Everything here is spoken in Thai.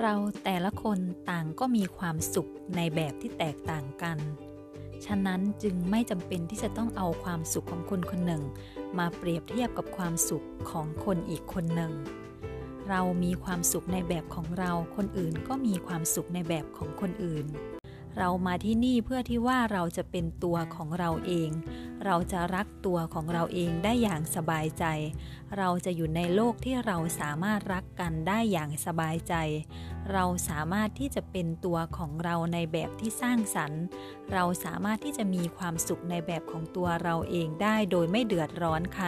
เราแต่ละคนต่างก็มีความสุขในแบบที่แตกต่างกัน ฉะนั้นจึงไม่จำเป็นที่จะต้องเอาความสุขของคนคนหนึ่ง มาเปรียบเทียบกับความสุขของคนอีกคนหนึ่ง เรามีความสุขในแบบของเรา คนอื่นก็มีความสุขในแบบของคนอื่น เรามาที่นี่เพื่อที่ว่าเราจะเป็นตัวของเราเอง เราจะรักตัวของเราเองได้อย่างสบายใจ เราจะอยู่ในโลกที่เราสามารถรักกันได้อย่างสบายใจ เราสามารถที่จะเป็นตัวของเราในแบบที่สร้างสรรค์ เราสามารถที่จะมีความสุขในแบบของตัวเราเองได้โดยไม่เดือดร้อนใคร